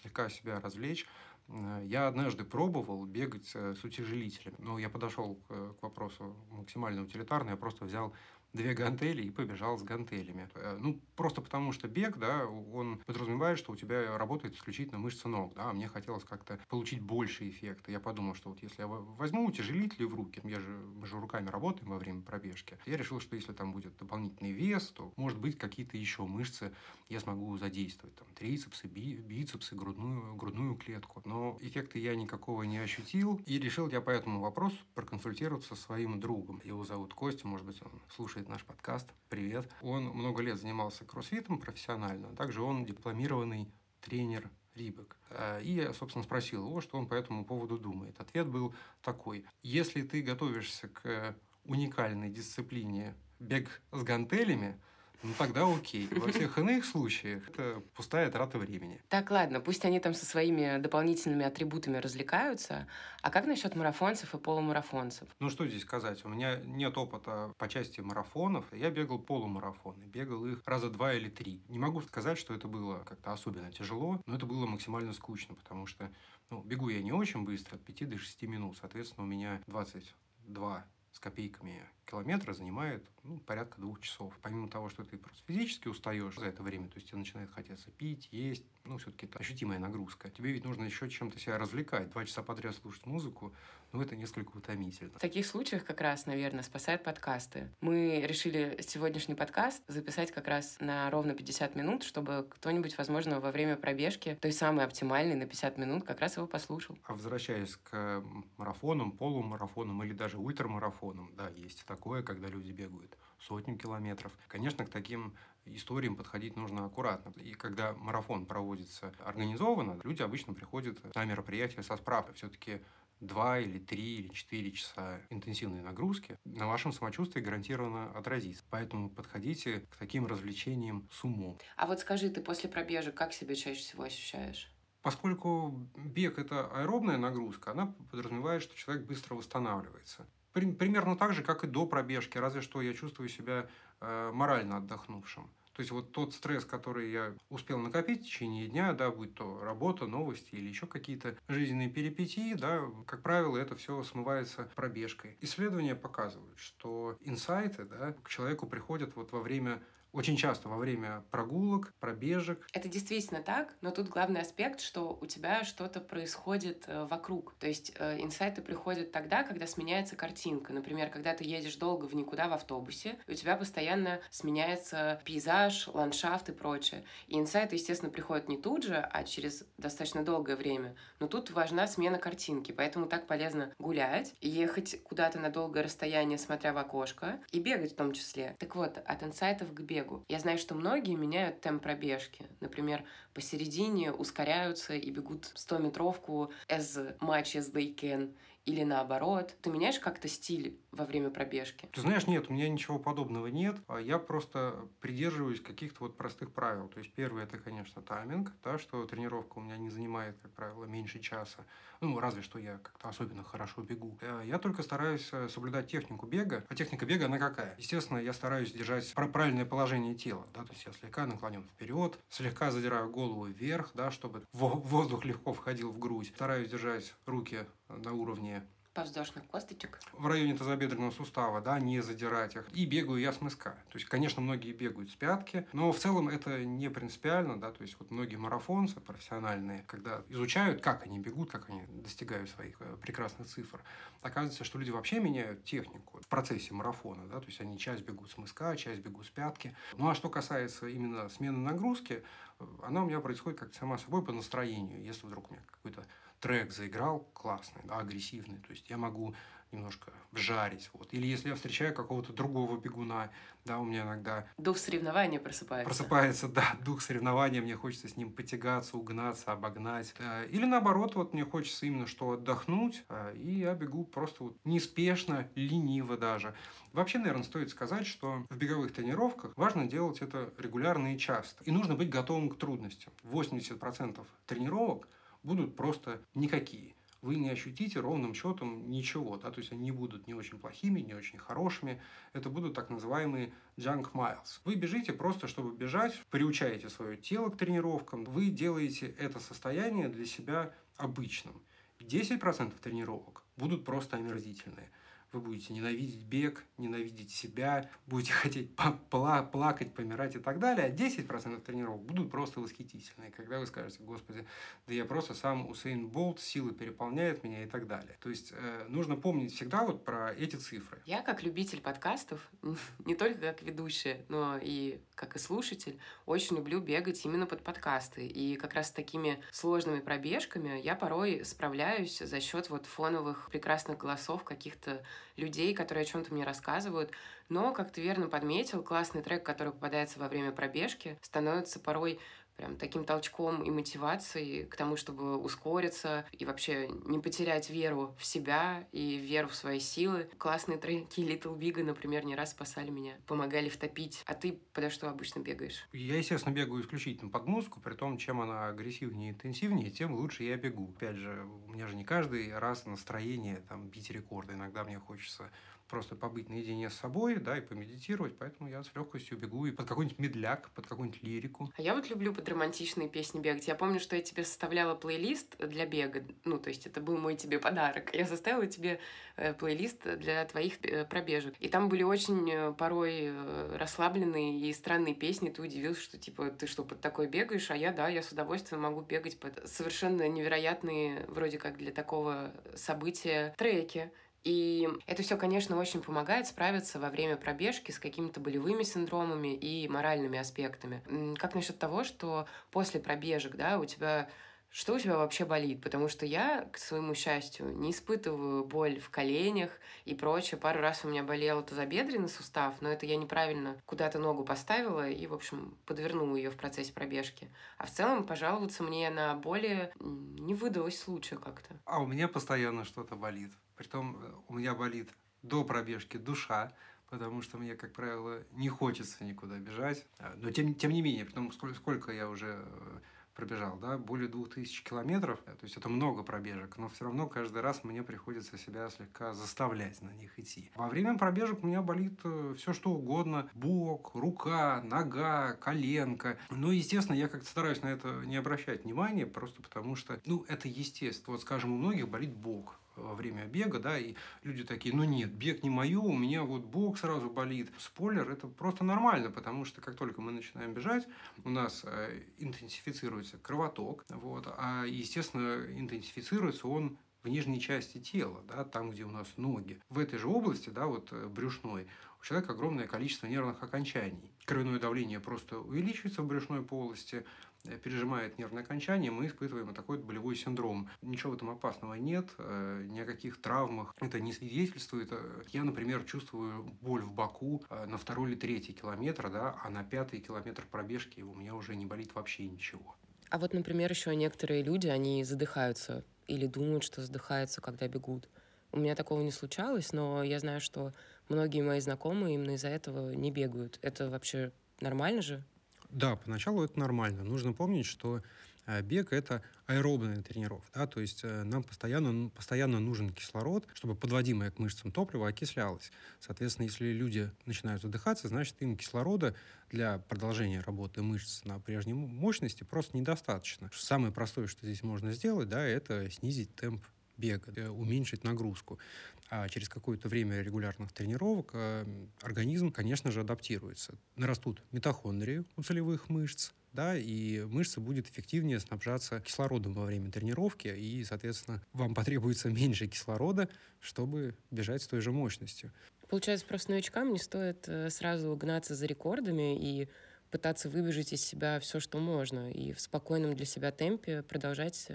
слегка себя развлечь. Э, я однажды пробовал бегать э, с утяжелителем. Но я подошел к вопросу максимально утилитарно. Я просто взял две гантели и побежал с гантелями. Э, ну, просто потому что бег, да, он подразумевает, что у тебя работает исключительно мышца ног, да, мне хотелось как-то получить больше эффекта. Я подумал, что вот если я возьму утяжелители в руки, я же, мы же руками работаем во время пробежки, я решил, что если там будет дополнительный вес, то, может быть, какие-то еще мышцы я смогу задействовать, там, трицепсы, би, бицепсы, грудную, грудную клетку. Но эффекта я никакого не ощутил, и решил я по этому вопросу проконсультироваться со своим другом. Его зовут Костя, может быть, он слушает слушает наш подкаст. Привет. Он много лет занимался кроссфитом профессионально. А также он дипломированный тренер Рибок. Э, и я, собственно, спросил его, что он по этому поводу думает. Ответ был такой. Если ты готовишься к уникальной дисциплине бег с гантелями, ну тогда окей. Во всех иных случаях это пустая трата времени. Так, ладно, пусть они там со своими дополнительными атрибутами развлекаются. А как насчет марафонцев и полумарафонцев? Ну что здесь сказать? У меня нет опыта по части марафонов. Я бегал полумарафоны. Бегал их раза два или три. Не могу сказать, что это было как-то особенно тяжело, но это было максимально скучно, потому что ну, бегу я не очень быстро, от 5 до 6 минут. Соответственно, у меня 22 с копейками километра занимает ну, порядка двух часов. Помимо того, что ты просто физически устаешь за это время, то есть тебе начинает хотеться пить, есть, ну, все-таки это ощутимая нагрузка. Тебе ведь нужно еще чем-то себя развлекать. Два часа подряд слушать музыку, ну, это несколько утомительно. В таких случаях как раз, наверное, спасают подкасты. Мы решили сегодняшний подкаст записать как раз на ровно 50 минут, чтобы кто-нибудь, возможно, во время пробежки, той самой оптимальной на 50 минут, как раз его послушал. А возвращаясь к марафонам, полумарафонам или даже ультрамарафонам, да, есть такое, когда люди бегают сотню километров. Конечно, к таким историям подходить нужно аккуратно. И когда марафон проводится организованно, люди обычно приходят на мероприятие со справкой. Все-таки два или три или четыре часа интенсивной нагрузки на вашем самочувствии гарантированно отразится. Поэтому подходите к таким развлечениям с умом. А вот скажи, ты после пробежек как себя чаще всего ощущаешь? Поскольку бег – это аэробная нагрузка, она подразумевает, что человек быстро восстанавливается. Примерно так же, как и до пробежки, разве что я чувствую себя э, морально отдохнувшим. То есть вот тот стресс, который я успел накопить в течение дня, да, будь то работа, новости или еще какие-то жизненные перипетии, да, как правило, это все смывается пробежкой. Исследования показывают, что инсайты, да, к человеку приходят вот во время очень часто во время прогулок, пробежек. Это действительно так, но тут главный аспект, что у тебя что-то происходит э, вокруг. То есть э, инсайты приходят тогда, когда сменяется картинка. Например, когда ты едешь долго в никуда в автобусе, у тебя постоянно сменяется пейзаж, ландшафт и прочее. И инсайты, естественно, приходят не тут же, а через достаточно долгое время. Но тут важна смена картинки, поэтому так полезно гулять, ехать куда-то на долгое расстояние, смотря в окошко, и бегать в том числе. Так вот, от инсайтов к бегу бегу. Я знаю, что многие меняют темп пробежки. Например, посередине ускоряются и бегут 100-метровку as much as they can или наоборот? Ты меняешь как-то стиль во время пробежки? Ты знаешь, нет, у меня ничего подобного нет. А я просто придерживаюсь каких-то вот простых правил. То есть первое это, конечно, тайминг, да, что тренировка у меня не занимает, как правило, меньше часа. Ну, разве что я как-то особенно хорошо бегу. Э, я только стараюсь э, соблюдать технику бега. А техника бега, она какая? Естественно, я стараюсь держать правильное положение тела. Да? То есть я слегка наклонен вперед, слегка задираю голову вверх, да, чтобы воздух легко входил в грудь. Стараюсь держать руки на уровне подвздошных косточек. В районе тазобедренного сустава, да, не задирать их. И бегаю я с мыска. То есть, конечно, многие бегают с пятки, но в целом это не принципиально, да, то есть вот многие марафонцы профессиональные, когда изучают, как они бегут, как они достигают своих э, прекрасных цифр, оказывается, что люди вообще меняют технику в процессе марафона, да, то есть они часть бегут с мыска, часть бегут с пятки. Ну а что касается именно смены нагрузки, э, она у меня происходит как сама собой по настроению. Если вдруг у меня какой-то трек заиграл классный, да, агрессивный, то есть я могу немножко вжарить. Вот. Или если я встречаю какого-то другого бегуна, да, у меня иногда... Дух соревнования просыпается. Просыпается, да, дух соревнования, мне хочется с ним потягаться, угнаться, обогнать. Э, или наоборот, вот мне хочется именно что отдохнуть, э, и я бегу просто вот неспешно, лениво даже. Вообще, наверное, стоит сказать, что в беговых тренировках важно делать это регулярно и часто. И нужно быть готовым к трудностям. 80% тренировок будут просто никакие вы не ощутите ровным счетом ничего. Да? То есть они будут не очень плохими, не очень хорошими. Это будут так называемые junk miles. Вы бежите просто, чтобы бежать, приучаете свое тело к тренировкам. Вы делаете это состояние для себя обычным. 10% тренировок будут просто омерзительные – вы будете ненавидеть бег, ненавидеть себя, будете хотеть пла плакать, помирать и так далее, а 10% тренировок будут просто восхитительные, когда вы скажете, господи, да я просто сам Усейн Болт, силы переполняет меня и так далее. То есть э, нужно помнить всегда вот про эти цифры. Я как любитель подкастов, не только как ведущая, но и как и слушатель, очень люблю бегать именно под подкасты. И как раз с такими сложными пробежками я порой справляюсь за счет вот фоновых прекрасных голосов каких-то людей, которые о чем-то мне рассказывают. Но, как ты верно подметил, классный трек, который попадается во время пробежки, становится порой прям таким толчком и мотивацией к тому, чтобы ускориться и вообще не потерять веру в себя и веру в свои силы. Классные треки Little Big, например, не раз спасали меня, помогали втопить. А ты подо что обычно бегаешь? Я, естественно, бегаю исключительно под музыку, при том, чем она агрессивнее и интенсивнее, тем лучше я бегу. Опять же, у меня же не каждый раз настроение там бить рекорды. Иногда мне хочется просто побыть наедине с собой, да, и помедитировать, поэтому я с легкостью бегу и под какой-нибудь медляк, под какую-нибудь лирику. А я вот люблю под романтичные песни бегать. Я помню, что я тебе составляла плейлист для бега, ну, то есть это был мой тебе подарок. Я составила тебе э, плейлист для твоих э, пробежек. И там были очень э, порой расслабленные и странные песни. Ты удивился, что, типа, ты что, под такой бегаешь? А я, да, я с удовольствием могу бегать под совершенно невероятные, вроде как для такого события, треки. И это все, конечно, очень помогает справиться во время пробежки с какими-то болевыми синдромами и моральными аспектами. Как насчет того, что после пробежек, да, у тебя что у тебя вообще болит? Потому что я, к своему счастью, не испытываю боль в коленях и прочее. Пару раз у меня болел тазобедренный сустав, но это я неправильно куда-то ногу поставила и, в общем, подвернула ее в процессе пробежки. А в целом пожаловаться мне на боли не выдалось случая как-то. А у меня постоянно что-то болит. Притом э, у меня болит до пробежки душа, потому что мне, как правило, не хочется никуда бежать. А, но тем, тем не менее, потому сколько, сколько я уже э, пробежал, да, более двух тысяч километров, то есть это много пробежек, но все равно каждый раз мне приходится себя слегка заставлять на них идти. Во время пробежек у меня болит э, все что угодно, бок, рука, нога, коленка. Ну, естественно, я как-то стараюсь на это не обращать внимания, просто потому что, ну, это естественно. Вот, скажем, у многих болит бок, во время бега, да, и люди такие, ну нет, бег не мое, у меня вот бок сразу болит. Спойлер, это просто нормально, потому что как только мы начинаем бежать, у нас э, интенсифицируется кровоток, вот, а, естественно, интенсифицируется он в нижней части тела, да, там, где у нас ноги. В этой же области, да, вот э, брюшной, у человека огромное количество нервных окончаний. Кровяное давление просто увеличивается в брюшной полости, пережимает нервное окончание, мы испытываем такой вот болевой синдром. Ничего в этом опасного нет, э, ни о каких травмах это не свидетельствует. Э, я, например, чувствую боль в боку на второй или третий километр, да, а на пятый километр пробежки у меня уже не болит вообще ничего. А вот, например, еще некоторые люди, они задыхаются или думают, что задыхаются, когда бегут. У меня такого не случалось, но я знаю, что многие мои знакомые именно из-за этого не бегают. Это вообще нормально же? Да, поначалу это нормально. Нужно помнить, что э, бег – это аэробная тренировка, да, то есть э, нам постоянно, постоянно нужен кислород, чтобы подводимое к мышцам топливо окислялось. Соответственно, если люди начинают задыхаться, значит, им кислорода для продолжения работы мышц на прежней мощности просто недостаточно. Самое простое, что здесь можно сделать, да, это снизить темп бега, э, уменьшить нагрузку. А через какое-то время регулярных тренировок э, организм, конечно же, адаптируется. Нарастут митохондрии у целевых мышц, да, и мышца будет эффективнее снабжаться кислородом во время тренировки, и, соответственно, вам потребуется меньше кислорода, чтобы бежать с той же мощностью. Получается, просто новичкам не стоит э, сразу гнаться за рекордами и пытаться выбежать из себя все, что можно, и в спокойном для себя темпе продолжать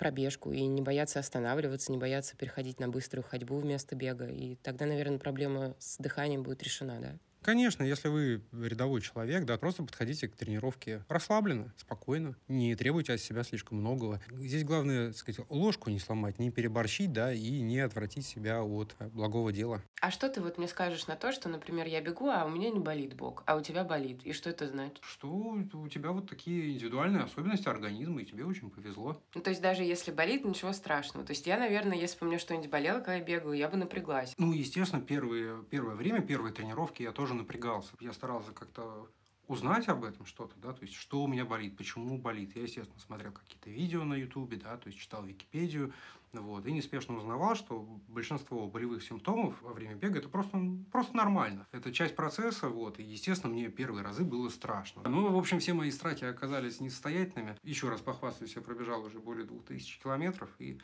пробежку и не бояться останавливаться, не бояться переходить на быструю ходьбу вместо бега. И тогда, наверное, проблема с дыханием будет решена, да? Конечно, если вы рядовой человек, да, просто подходите к тренировке расслабленно, спокойно, не требуйте от себя слишком многого. Здесь главное, так сказать, ложку не сломать, не переборщить, да, и не отвратить себя от благого дела. А что ты вот мне скажешь на то, что, например, я бегу, а у меня не болит бок, а у тебя болит? И что это значит? Что у тебя вот такие индивидуальные особенности организма, и тебе очень повезло. Ну, то есть даже если болит, ничего страшного. То есть я, наверное, если бы у меня что-нибудь болело, когда я бегаю, я бы напряглась. Ну, естественно, первые, первое время, первые тренировки я тоже тоже напрягался. Я старался как-то узнать об этом что-то, да, то есть что у меня болит, почему болит. Я, естественно, смотрел какие-то видео на Ютубе, да, то есть читал Википедию, вот, и неспешно узнавал, что большинство болевых симптомов во время бега это просто, просто нормально. Это часть процесса, вот, и, естественно, мне первые разы было страшно. Ну, в общем, все мои страхи оказались несостоятельными. Еще раз похвастаюсь, я пробежал уже более двух тысяч километров, и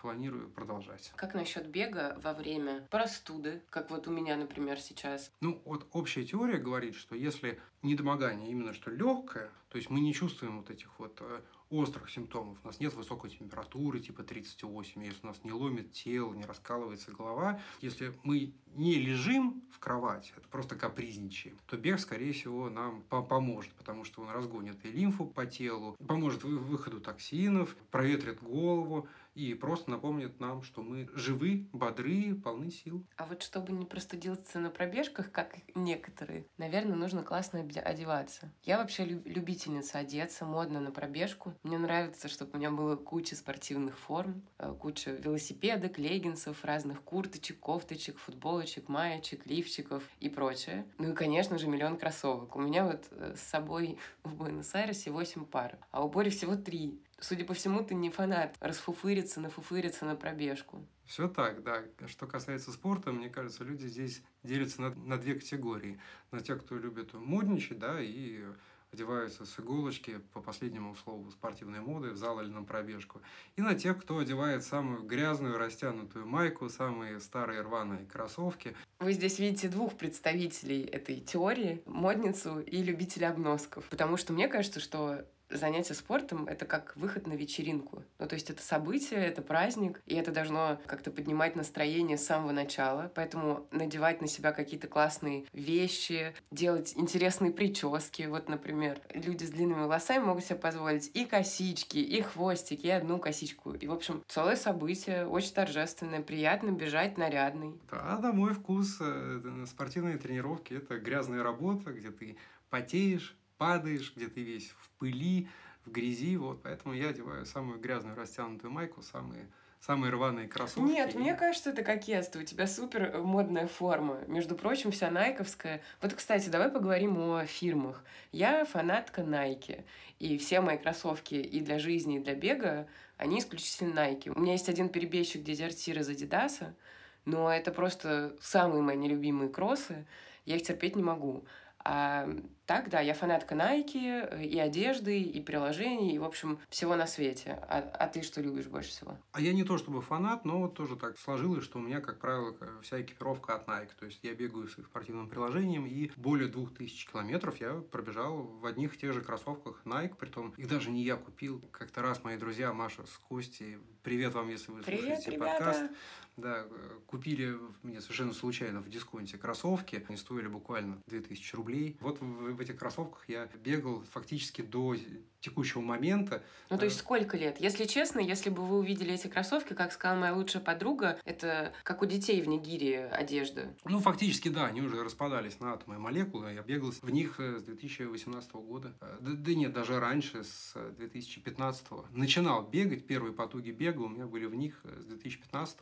планирую продолжать. Как насчет бега во время простуды, как вот у меня, например, сейчас? Ну, вот общая теория говорит, что если недомогание именно что легкое, то есть мы не чувствуем вот этих вот э, острых симптомов, у нас нет высокой температуры, типа 38, если у нас не ломит тело, не раскалывается голова, если мы не лежим в кровати, это просто капризничаем, то бег, скорее всего, нам поможет, потому что он разгонит и лимфу по телу, поможет выходу токсинов, проветрит голову, и просто напомнит нам, что мы живы, бодры, полны сил. А вот чтобы не простудиться на пробежках, как некоторые, наверное, нужно классно одеваться. Я вообще любительница одеться, модно на пробежку. Мне нравится, чтобы у меня было куча спортивных форм, э, куча велосипедок, леггинсов, разных курточек, кофточек, футболочек, маечек, лифчиков и прочее. Ну и, конечно же, миллион кроссовок. У меня вот э, с собой в Буэнос-Айресе 8 пар, а у Бори всего 3. Судя по всему, ты не фанат расфуфыриться, нафуфыриться на пробежку. Все так, да. Что касается спорта, мне кажется, люди здесь делятся на, на две категории. На тех, кто любит модничать, да, и одеваются с иголочки по последнему слову спортивной моды в зал или на пробежку. И на тех, кто одевает самую грязную растянутую майку, самые старые рваные кроссовки. Вы здесь видите двух представителей этой теории, модницу и любителя обносков. Потому что мне кажется, что занятие спортом — это как выход на вечеринку. Ну, то есть это событие, это праздник, и это должно как-то поднимать настроение с самого начала. Поэтому надевать на себя какие-то классные вещи, делать интересные прически. Вот, например, люди с длинными волосами могут себе позволить и косички, и хвостики, и одну косичку. И, в общем, целое событие, очень торжественное, приятно бежать нарядный. Да, да, мой вкус. Э, спортивные тренировки — это грязная работа, где ты потеешь, падаешь, где ты весь в пыли, в грязи, вот, поэтому я одеваю самую грязную растянутую майку, самые самые рваные кроссовки. Нет, мне кажется, это кокетство. У тебя супер э, модная форма. Между прочим, вся найковская. Вот, кстати, давай поговорим о фирмах. Я фанатка Nike. И все мои кроссовки и для жизни, и для бега, они исключительно Nike. У меня есть один перебежчик дезертир из Адидаса, но это просто самые мои нелюбимые кроссы. Я их терпеть не могу. А так, да, я фанатка Nike э, и одежды, и приложений, и, в общем, всего на свете. А, а ты что любишь больше всего? А я не то чтобы фанат, но вот тоже так сложилось, что у меня, как правило, вся экипировка от Nike. То есть я бегаю с их спортивным приложением, и более двух тысяч километров я пробежал в одних и тех же кроссовках Nike, притом их даже не я купил. Как-то раз мои друзья Маша с Костей, привет вам, если вы привет, слушаете ребята. подкаст, да, купили мне совершенно случайно в дисконте кроссовки. Они стоили буквально 2000 рублей. Вот в, в этих кроссовках я бегал фактически до текущего момента. Ну, то есть сколько лет? Если честно, если бы вы увидели эти кроссовки, как сказала моя лучшая подруга, это как у детей в Нигерии одежда. Ну, фактически, да, они уже распадались на атомы и молекулы. Я бегал в них э, с 2018 года. Э, да, да нет, даже раньше, с 2015. Начинал бегать, первые потуги бега у меня были в них э, с 2015.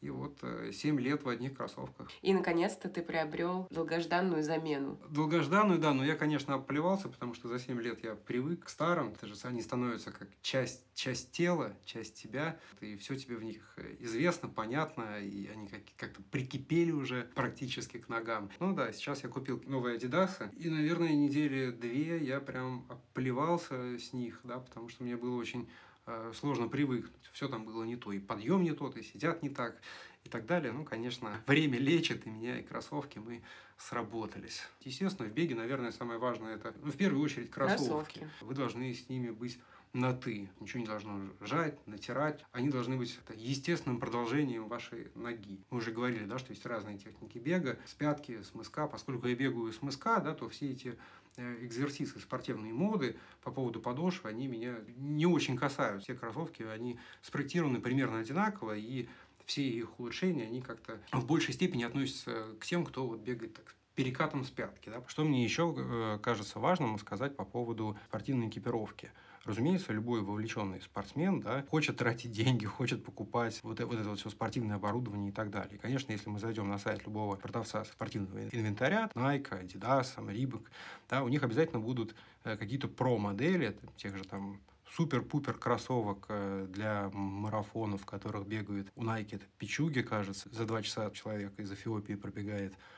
И вот 7 лет в одних кроссовках. И, наконец-то, ты приобрел долгожданную замену. Долгожданную, да, но я, конечно, обплевался, потому что за 7 лет я привык к старым. Это же они становятся как часть, часть тела, часть тебя. И все тебе в них э, известно, понятно, и они как- как-то прикипели уже практически к ногам. Ну да, сейчас я купил новые Adidas, и, наверное, недели две я прям обплевался с них, да, потому что мне было очень Э, сложно привыкнуть. Все там было не то, и подъем не тот, и сидят не так, и так далее. Ну, конечно, время лечит, и меня, и кроссовки мы сработались. Естественно, в беге, наверное, самое важное это, ну, в первую очередь, кроссовки. кроссовки. Вы должны с ними быть на «ты». Ничего не должно жать, натирать. Они должны быть естественным продолжением вашей ноги. Мы уже говорили, да, что есть разные техники бега. С пятки, с мыска. Поскольку я бегаю с мыска, да, то все эти э, экзерсисы спортивной моды по поводу подошвы, они меня не очень касаются. Все кроссовки, они спроектированы примерно одинаково, и все их улучшения, они как-то в большей степени относятся к тем, кто вот бегает так перекатом с пятки. Да? Что мне еще э, кажется важным сказать по поводу спортивной экипировки. Разумеется, любой вовлеченный спортсмен да, хочет тратить деньги, хочет покупать вот, вот это вот все спортивное оборудование и так далее. Конечно, если мы зайдем на сайт любого продавца спортивного инвентаря, Nike, Adidas, Reebok, да, у них обязательно будут э, какие-то про-модели, тех же там супер-пупер кроссовок э, для марафонов, в которых бегают у Nike, это пичуги, кажется, за два часа человек из Эфиопии пробегает Э,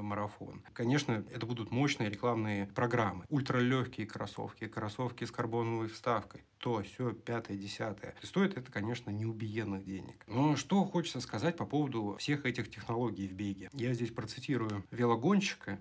марафон. Конечно, это будут мощные рекламные программы. Ультралегкие кроссовки, кроссовки с карбоновой вставкой. То, все, пятое, десятое. Стоит это, конечно, неубиенных денег. Но что хочется сказать по поводу всех этих технологий в беге. Я здесь процитирую велогонщика,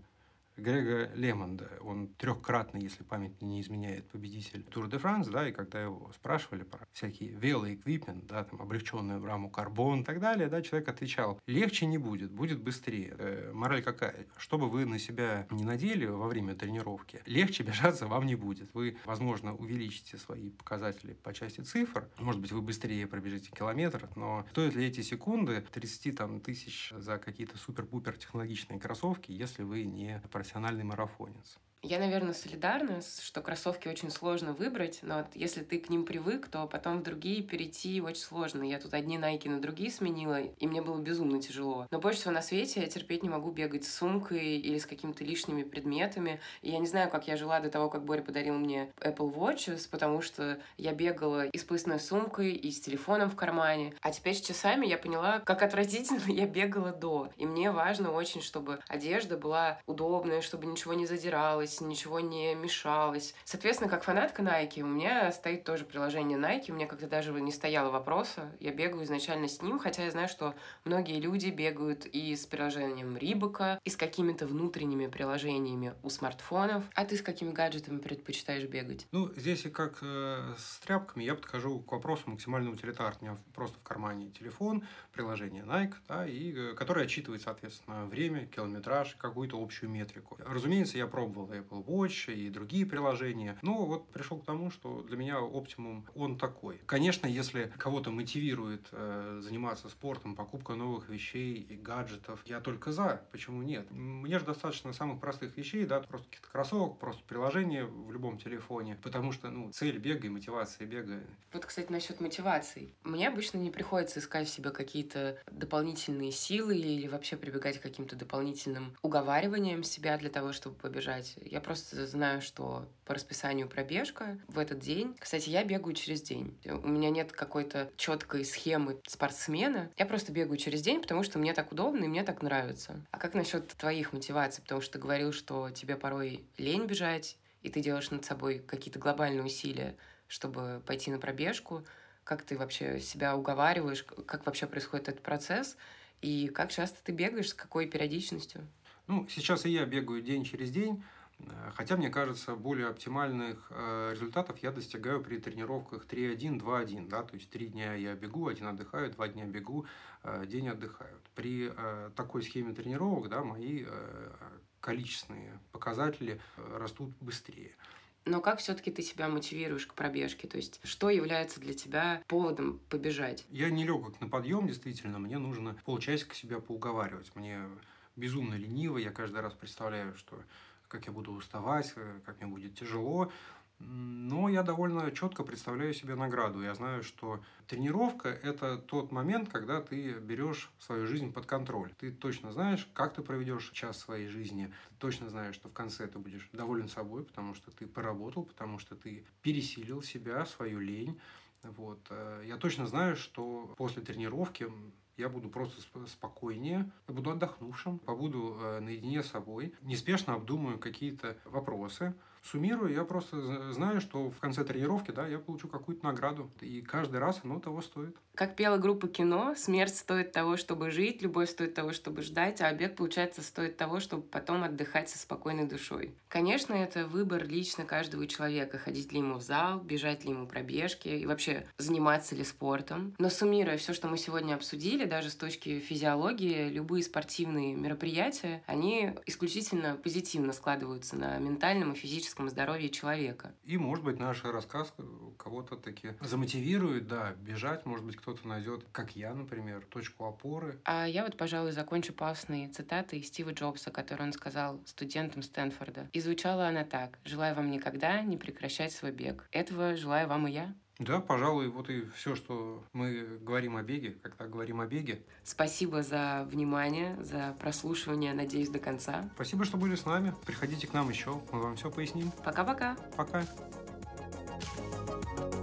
Грега Лемонда. Он трехкратный, если память не изменяет, победитель Тур де Франс, да, и когда его спрашивали про всякие велоэквипмент, да, там, облегченную раму карбон и так далее, да, человек отвечал, легче не будет, будет быстрее. Э, мораль какая? Что бы вы на себя не надели во время тренировки, легче бежаться вам не будет. Вы, возможно, увеличите свои показатели по части цифр, может быть, вы быстрее пробежите километр, но стоят ли эти секунды 30 там, тысяч за какие-то супер-пупер технологичные кроссовки, если вы не профессиональный марафонец. Я, наверное, солидарна, что кроссовки очень сложно выбрать, но вот если ты к ним привык, то потом в другие перейти очень сложно. Я тут одни найки на другие сменила, и мне было безумно тяжело. Но больше всего на свете я терпеть не могу бегать с сумкой или с какими-то лишними предметами. И я не знаю, как я жила до того, как Боря подарил мне Apple Watches, потому что я бегала и с поясной сумкой, и с телефоном в кармане. А теперь с часами я поняла, как отвратительно я бегала до. И мне важно очень, чтобы одежда была удобная, чтобы ничего не задиралось, двигалась, ничего не мешалось. Соответственно, как фанатка Nike, у меня стоит тоже приложение Nike, у меня как-то даже не стояло вопроса. Я бегаю изначально с ним, хотя я знаю, что многие люди бегают и с приложением Рибака, и с какими-то внутренними приложениями у смартфонов. А ты с какими гаджетами предпочитаешь бегать? Ну, здесь и как э, с тряпками, я подхожу к вопросу максимально утилитарно. Просто в кармане телефон, приложение Nike, да, и, э, которое отчитывает, соответственно, время, километраж, какую-то общую метрику. Разумеется, я пробовал Apple Watch и другие приложения. Но вот пришел к тому, что для меня оптимум он такой. Конечно, если кого-то мотивирует э, заниматься спортом, покупка новых вещей и гаджетов, я только за. Почему нет? Мне же достаточно самых простых вещей, да, просто каких-то кроссовок, просто приложение в любом телефоне. Потому что, ну, цель бега и мотивация бега. Вот, кстати, насчет мотивации. Мне обычно не приходится искать в себе какие-то дополнительные силы или вообще прибегать к каким-то дополнительным уговариваниям себя для того, чтобы побежать. Я просто знаю, что по расписанию пробежка в этот день. Кстати, я бегаю через день. У меня нет какой-то четкой схемы спортсмена. Я просто бегаю через день, потому что мне так удобно и мне так нравится. А как насчет твоих мотиваций? Потому что ты говорил, что тебе порой лень бежать, и ты делаешь над собой какие-то глобальные усилия, чтобы пойти на пробежку. Как ты вообще себя уговариваешь? Как вообще происходит этот процесс? И как часто ты бегаешь, с какой периодичностью? Ну, сейчас и я бегаю день через день. Э, хотя, мне кажется, более оптимальных э, результатов я достигаю при тренировках 3-1, 2-1. Да? То есть три дня я бегу, один отдыхаю, два дня бегу, э, день отдыхаю. При такой схеме тренировок да, мои количественные показатели растут быстрее. Но как все-таки ты себя мотивируешь к пробежке? То есть, что является для тебя поводом побежать? Я не легок на подъем, действительно. Мне нужно полчасика себя поуговаривать. Мне безумно лениво. Я каждый раз представляю, что как я буду уставать, э, как мне будет тяжело. Но я довольно четко представляю себе награду. Я знаю, что тренировка – это тот момент, когда ты берешь свою жизнь под контроль. Ты точно знаешь, как ты проведешь час своей жизни. Ты точно знаешь, что в конце ты будешь доволен собой, потому что ты поработал, потому что ты пересилил себя, свою лень. Вот. Э, я точно знаю, что после тренировки я буду просто спокойнее, я буду отдохнувшим, побуду э, наедине с собой, неспешно обдумаю какие-то вопросы, суммирую, я просто знаю, что в конце тренировки, да, я получу какую-то награду, и каждый раз оно того стоит. Как пела группа кино, смерть стоит того, чтобы жить, любовь стоит того, чтобы ждать, а бег, получается, стоит того, чтобы потом отдыхать со спокойной душой. Конечно, это выбор лично каждого человека, ходить ли ему в зал, бежать ли ему пробежки и вообще заниматься ли спортом. Но суммируя все, что мы сегодня обсудили, даже с точки физиологии, любые спортивные мероприятия, они исключительно позитивно складываются на ментальном и физическом здоровье человека. И, может быть, наш рассказ кого-то таки замотивирует, да, бежать, может быть, кто-то найдет, как я, например, точку опоры. А я вот, пожалуй, закончу пафосной цитатой Стива Джобса, который он сказал студентам Стэнфорда. И звучала она так. «Желаю вам никогда не прекращать свой бег. Этого желаю вам и я». Да, пожалуй, вот и все, что мы говорим о беге, когда говорим о беге. Спасибо за внимание, за прослушивание, надеюсь, до конца. Спасибо, что были с нами. Приходите к нам еще, мы вам все поясним. Пока-пока. Пока. -пока. Пока.